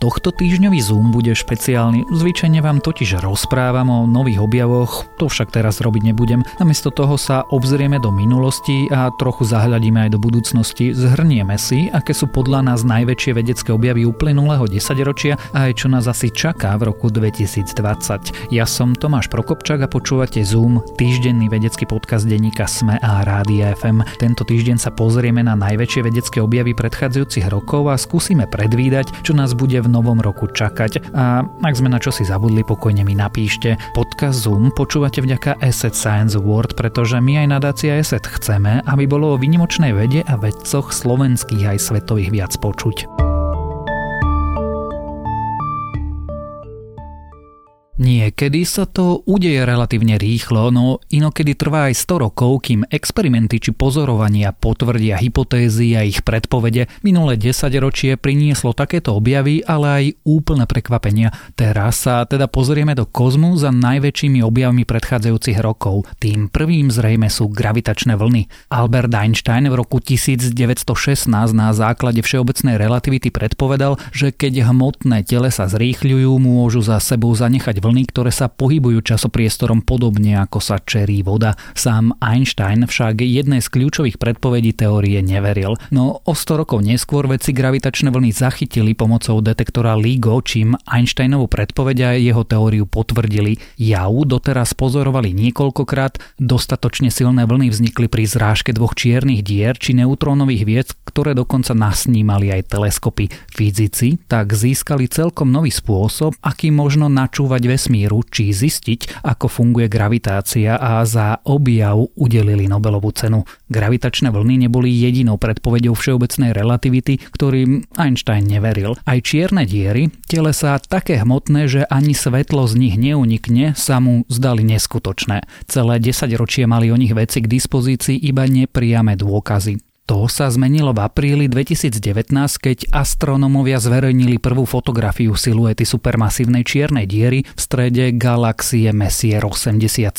Tohto týždňový Zoom bude špeciálny, zvyčajne vám totiž rozprávam o nových objavoch, to však teraz robiť nebudem. Namiesto toho sa obzrieme do minulosti a trochu zahľadíme aj do budúcnosti, zhrnieme si, aké sú podľa nás najväčšie vedecké objavy uplynulého desaťročia a aj čo nás asi čaká v roku 2020. Ja som Tomáš Prokopčák a počúvate Zoom, týždenný vedecký podcast denníka SME a Rádia FM. Tento týždeň sa pozrieme na najväčšie vedecké objavy predchádzajúcich rokov a skúsime predvídať, čo nás bude v novom roku čakať a ak sme na čo si zabudli, pokojne mi napíšte. Podcast Zoom počúvate vďaka Asset Science Award, pretože my aj nadácia Asset chceme, aby bolo o vynimočnej vede a vedcoch slovenských aj svetových viac počuť. Niekedy sa to udeje relatívne rýchlo, no inokedy trvá aj 100 rokov, kým experimenty či pozorovania potvrdia hypotézy a ich predpovede. Minulé 10 ročie prinieslo takéto objavy, ale aj úplné prekvapenia. Teraz sa teda pozrieme do kozmu za najväčšími objavmi predchádzajúcich rokov. Tým prvým zrejme sú gravitačné vlny. Albert Einstein v roku 1916 na základe všeobecnej relativity predpovedal, že keď hmotné tele sa zrýchľujú, môžu za sebou zanechať vlny vlny, ktoré sa pohybujú časopriestorom podobne ako sa čerí voda. Sám Einstein však jednej z kľúčových predpovedí teórie neveril. No o 100 rokov neskôr vedci gravitačné vlny zachytili pomocou detektora LIGO, čím Einsteinovú predpoveď a jeho teóriu potvrdili. Jav doteraz pozorovali niekoľkokrát, dostatočne silné vlny vznikli pri zrážke dvoch čiernych dier či neutrónových viec, ktoré dokonca nasnímali aj teleskopy. Fyzici tak získali celkom nový spôsob, aký možno načúvať vesmíru, či zistiť, ako funguje gravitácia a za objav udelili Nobelovú cenu. Gravitačné vlny neboli jedinou predpovedou všeobecnej relativity, ktorým Einstein neveril. Aj čierne diery, telesa také hmotné, že ani svetlo z nich neunikne, sa mu zdali neskutočné. Celé 10 ročie mali o nich veci k dispozícii iba nepriame dôkazy. To sa zmenilo v apríli 2019, keď astronómovia zverejnili prvú fotografiu siluety supermasívnej čiernej diery v strede galaxie Messier 87.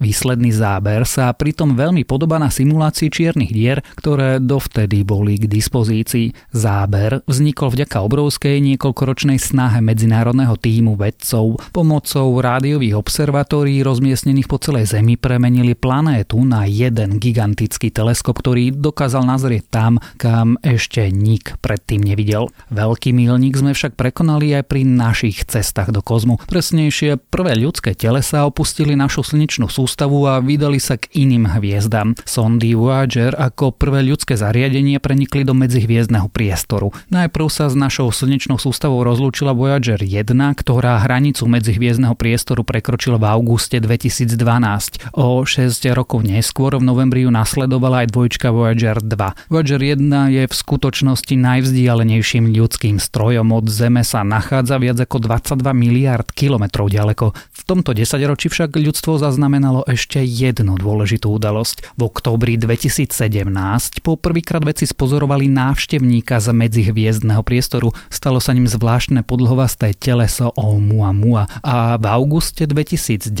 Výsledný záber sa pritom veľmi podobá na simulácii čiernych dier, ktoré dovtedy boli k dispozícii. Záber vznikol vďaka obrovskej niekoľkoročnej snahe medzinárodného týmu vedcov. Pomocou rádiových observatórií rozmiestnených po celej Zemi premenili planétu na jeden gigantický teleskop, ktorý dokázal nazrieť tam, kam ešte nik predtým nevidel. Veľký milník sme však prekonali aj pri našich cestách do kozmu. Presnejšie, prvé ľudské telesa opustili našu slnečnú sústavu a vydali sa k iným hviezdam. Sondy Voyager ako prvé ľudské zariadenie prenikli do medzihviezdneho priestoru. Najprv sa s našou slnečnou sústavou rozlúčila Voyager 1, ktorá hranicu medzihviezdneho priestoru prekročila v auguste 2012. O 6 rokov neskôr v novembri ju nasledovala aj dvojčka Voyager 2. Voyager 1 je v skutočnosti najvzdialenejším ľudským strojom. Od Zeme sa nachádza viac ako 22 miliard kilometrov ďaleko. V tomto desaťročí však ľudstvo zaznamenalo ešte jednu dôležitú udalosť. V októbri 2017 po prvýkrát veci spozorovali návštevníka z medzihviezdneho priestoru. Stalo sa ním zvláštne podlhovasté teleso Oumuamua a v auguste 2019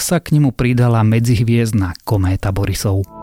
sa k nemu pridala medzihviezdna kométa Borisov.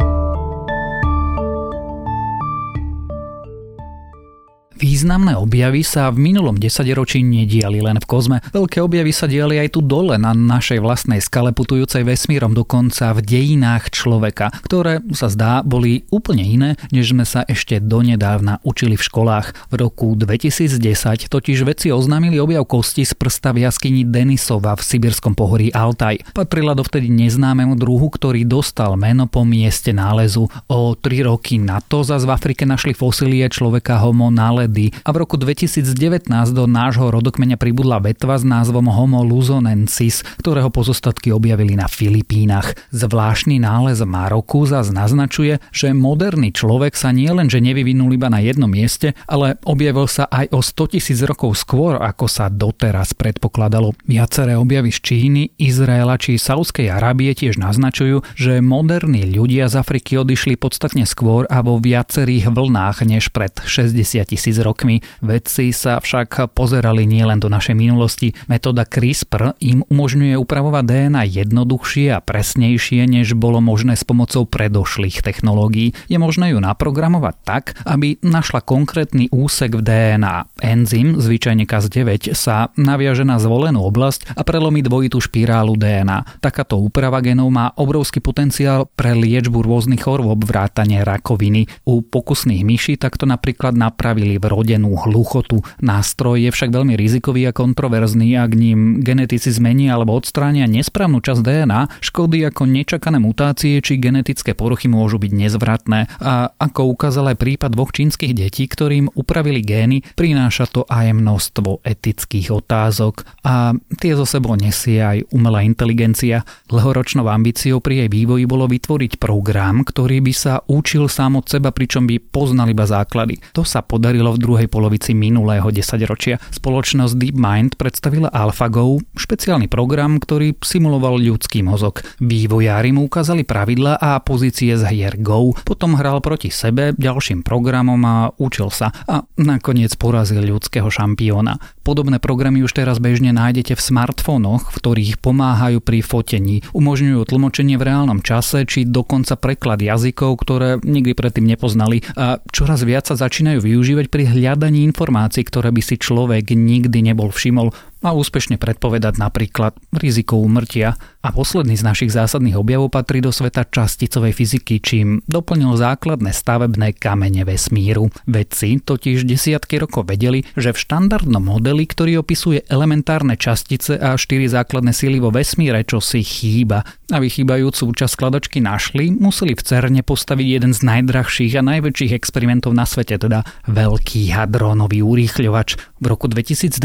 Významné objavy sa v minulom desaťročí nediali len v kozme. Veľké objavy sa diali aj tu dole na našej vlastnej skale putujúcej vesmírom, dokonca v dejinách človeka, ktoré sa zdá boli úplne iné, než sme sa ešte donedávna učili v školách. V roku 2010 totiž vedci oznámili objav kosti z prsta v jaskyni Denisova v sibirskom pohorí Altaj. Patrila dovtedy neznámemu druhu, ktorý dostal meno po mieste nálezu. O tri roky na to zase v Afrike našli fosílie človeka Homo naled vedy a v roku 2019 do nášho rodokmeňa pribudla vetva s názvom Homo luzonensis, ktorého pozostatky objavili na Filipínach. Zvláštny nález Maroku zase naznačuje, že moderný človek sa nielenže nevyvinul iba na jednom mieste, ale objavil sa aj o 100 tisíc rokov skôr, ako sa doteraz predpokladalo. Viaceré objavy z Číny, Izraela či Saudskej Arábie tiež naznačujú, že moderní ľudia z Afriky odišli podstatne skôr a vo viacerých vlnách než pred 60 tisíc rokmi. Vedci sa však pozerali nielen do našej minulosti. Metóda CRISPR im umožňuje upravovať DNA jednoduchšie a presnejšie, než bolo možné s pomocou predošlých technológií. Je možné ju naprogramovať tak, aby našla konkrétny úsek v DNA. Enzym, zvyčajne Cas9, sa naviaže na zvolenú oblasť a prelomí dvojitú špirálu DNA. Takáto úprava genov má obrovský potenciál pre liečbu rôznych chorôb vrátane rakoviny. U pokusných myší takto napríklad napravili vrodenú hluchotu. Nástroj je však veľmi rizikový a kontroverzný, ak ním genetici zmenia alebo odstránia nesprávnu časť DNA, škody ako nečakané mutácie či genetické poruchy môžu byť nezvratné. A ako ukázal aj prípad dvoch čínskych detí, ktorým upravili gény, prináša to aj množstvo etických otázok a tie zo sebou nesie aj umelá inteligencia. Dlhoročnou ambíciou pri jej vývoji bolo vytvoriť program, ktorý by sa učil sám od seba, pričom by poznal iba základy. To sa podarilo v druhej polovici minulého desaťročia. Spoločnosť DeepMind predstavila AlphaGo, špeciálny program, ktorý simuloval ľudský mozog. Vývojári mu ukázali pravidla a pozície z hier Go, potom hral proti sebe ďalším programom a učil sa a nakoniec porazil ľudského šampióna. Podobné programy už teraz bežne nájdete v smartfónoch, v ktorých pomáhajú pri fotení, umožňujú tlmočenie v reálnom čase či dokonca preklad jazykov, ktoré nikdy predtým nepoznali a čoraz viac sa začínajú využívať pri hľadaní informácií, ktoré by si človek nikdy nebol všimol a úspešne predpovedať napríklad riziko úmrtia. A posledný z našich zásadných objavov patrí do sveta časticovej fyziky, čím doplnil základné stavebné kamene vesmíru. Vedci totiž desiatky rokov vedeli, že v štandardnom modeli, ktorý opisuje elementárne častice a štyri základné síly vo vesmíre, čo si chýba. Aby chýbajúcu časť skladačky našli, museli v CERNE postaviť jeden z najdrahších a najväčších experimentov na svete, teda veľký hadronový urýchľovač. V roku 2012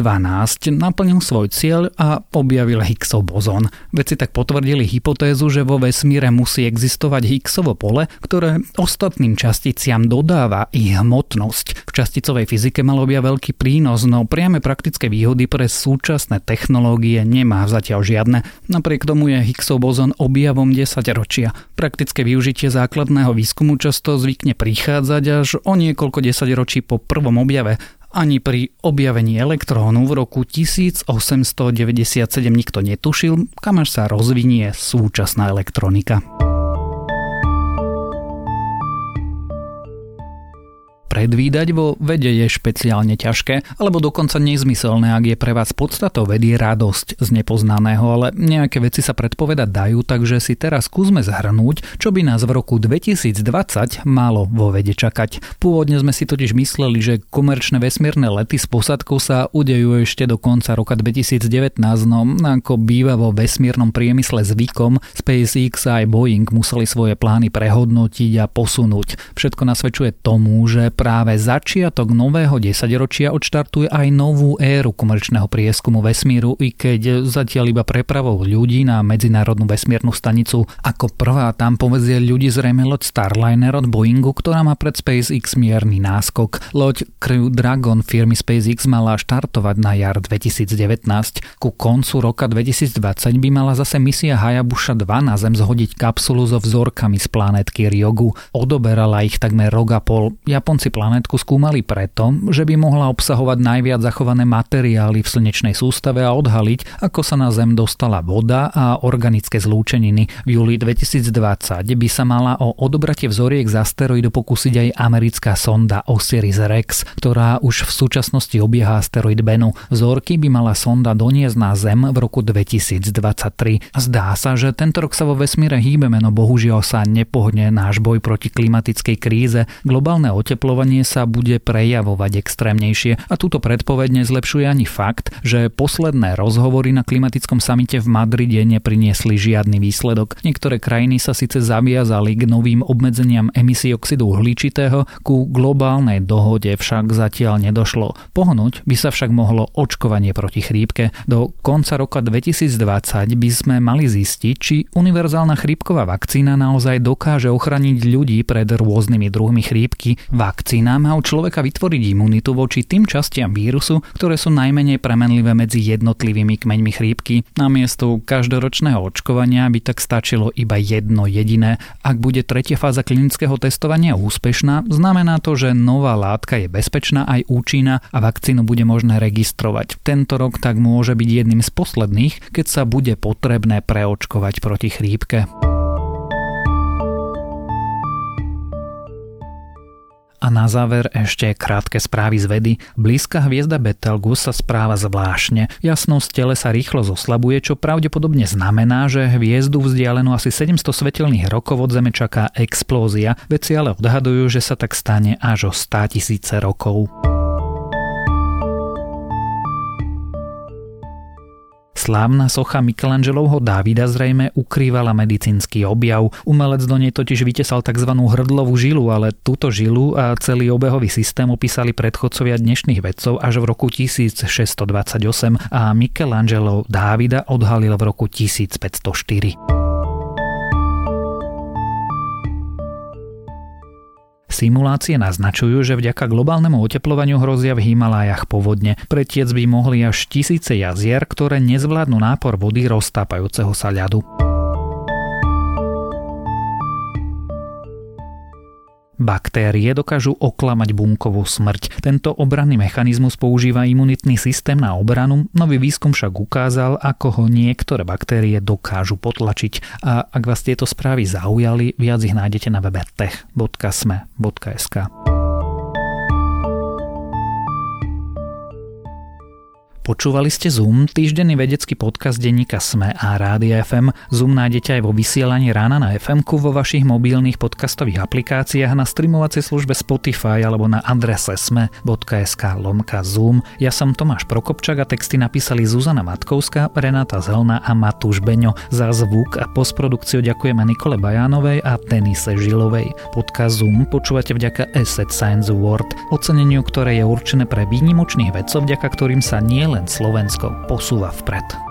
naplnil splnil svoj cieľ a objavil Higgsov bozón. Vedci tak potvrdili hypotézu, že vo vesmíre musí existovať Higgsovo pole, ktoré ostatným časticiam dodáva ich hmotnosť. V časticovej fyzike mal objavil veľký prínos, no priame praktické výhody pre súčasné technológie nemá zatiaľ žiadne. Napriek tomu je Higgsov bozón objavom 10 ročia. Praktické využitie základného výskumu často zvykne prichádzať až o niekoľko desaťročí po prvom objave. Ani pri objavení elektrónu v roku 1897 nikto netušil, kam až sa rozvinie súčasná elektronika. Predvídať vo vede je špeciálne ťažké, alebo dokonca nezmyselné, ak je pre vás podstatou vedy radosť z nepoznaného, ale nejaké veci sa predpovedať dajú, takže si teraz skúsme zhrnúť, čo by nás v roku 2020 malo vo vede čakať. Pôvodne sme si totiž mysleli, že komerčné vesmírne lety s posadkou sa udejú ešte do konca roka 2019, no ako býva vo vesmírnom priemysle zvykom, SpaceX a aj Boeing museli svoje plány prehodnotiť a posunúť. Všetko nasvedčuje tomu, že práve začiatok nového desaťročia odštartuje aj novú éru komerčného prieskumu vesmíru, i keď zatiaľ iba prepravou ľudí na medzinárodnú vesmírnu stanicu. Ako prvá tam povezie ľudí zrejme loď Starliner od Boeingu, ktorá má pred SpaceX mierny náskok. Loď Crew Dragon firmy SpaceX mala štartovať na jar 2019. Ku koncu roka 2020 by mala zase misia Hayabusa 2 na Zem zhodiť kapsulu so vzorkami z planetky Ryogu. Odoberala ich takmer rok a pol. Japonci planetku skúmali preto, že by mohla obsahovať najviac zachované materiály v slnečnej sústave a odhaliť, ako sa na Zem dostala voda a organické zlúčeniny. V júli 2020 by sa mala o odobratie vzoriek z asteroidu pokúsiť aj americká sonda Osiris Rex, ktorá už v súčasnosti obieha asteroid Bennu. Vzorky by mala sonda doniesť na Zem v roku 2023. Zdá sa, že tento rok sa vo vesmíre hýbeme, no bohužiaľ sa nepohne náš boj proti klimatickej kríze. Globálne oteplovanie oteplovanie sa bude prejavovať extrémnejšie a túto predpoveď nezlepšuje ani fakt, že posledné rozhovory na klimatickom samite v Madride nepriniesli žiadny výsledok. Niektoré krajiny sa síce zaviazali k novým obmedzeniam emisí oxidu uhličitého, ku globálnej dohode však zatiaľ nedošlo. Pohnúť by sa však mohlo očkovanie proti chrípke. Do konca roka 2020 by sme mali zistiť, či univerzálna chrípková vakcína naozaj dokáže ochraniť ľudí pred rôznymi druhmi chrípky. Vakcína Vakcína má u človeka vytvoriť imunitu voči tým častiam vírusu, ktoré sú najmenej premenlivé medzi jednotlivými kmeňmi chrípky. Namiesto každoročného očkovania by tak stačilo iba jedno jediné. Ak bude tretia fáza klinického testovania úspešná, znamená to, že nová látka je bezpečná aj účinná a vakcínu bude možné registrovať. Tento rok tak môže byť jedným z posledných, keď sa bude potrebné preočkovať proti chrípke. A na záver ešte krátke správy z vedy. Blízka hviezda Betelgeuse sa správa zvláštne. Jasnosť tele sa rýchlo zoslabuje, čo pravdepodobne znamená, že hviezdu vzdialenú asi 700 svetelných rokov od Zeme čaká explózia. Veci ale odhadujú, že sa tak stane až o 100 tisíce rokov. Slávna socha Michelangelovho Dávida zrejme ukrývala medicínsky objav. Umelec do nej totiž vytesal tzv. hrdlovú žilu, ale túto žilu a celý obehový systém opísali predchodcovia dnešných vedcov až v roku 1628 a Michelangelo Dávida odhalil v roku 1504. Simulácie naznačujú, že vďaka globálnemu oteplovaniu hrozia v Himalájach povodne. Pretiec by mohli až tisíce jazier, ktoré nezvládnu nápor vody roztápajúceho sa ľadu. Baktérie dokážu oklamať bunkovú smrť. Tento obranný mechanizmus používa imunitný systém na obranu, nový výskum však ukázal, ako ho niektoré baktérie dokážu potlačiť. A ak vás tieto správy zaujali, viac ich nájdete na webe tech.sme.sk. Počúvali ste Zoom, týždenný vedecký podcast denníka Sme a Rádia FM. Zoom nájdete aj vo vysielaní rána na fm vo vašich mobilných podcastových aplikáciách, na streamovacej službe Spotify alebo na adrese sme.sk lomka Zoom. Ja som Tomáš Prokopčak a texty napísali Zuzana Matkovská, Renata Zelna a Matúš Beňo. Za zvuk a postprodukciu ďakujeme Nikole Bajánovej a Denise Žilovej. Podcast Zoom počúvate vďaka Asset Science Award, oceneniu, ktoré je určené pre výnimočných vedcov, vďaka ktorým sa nie len Slovensko posúva vpred.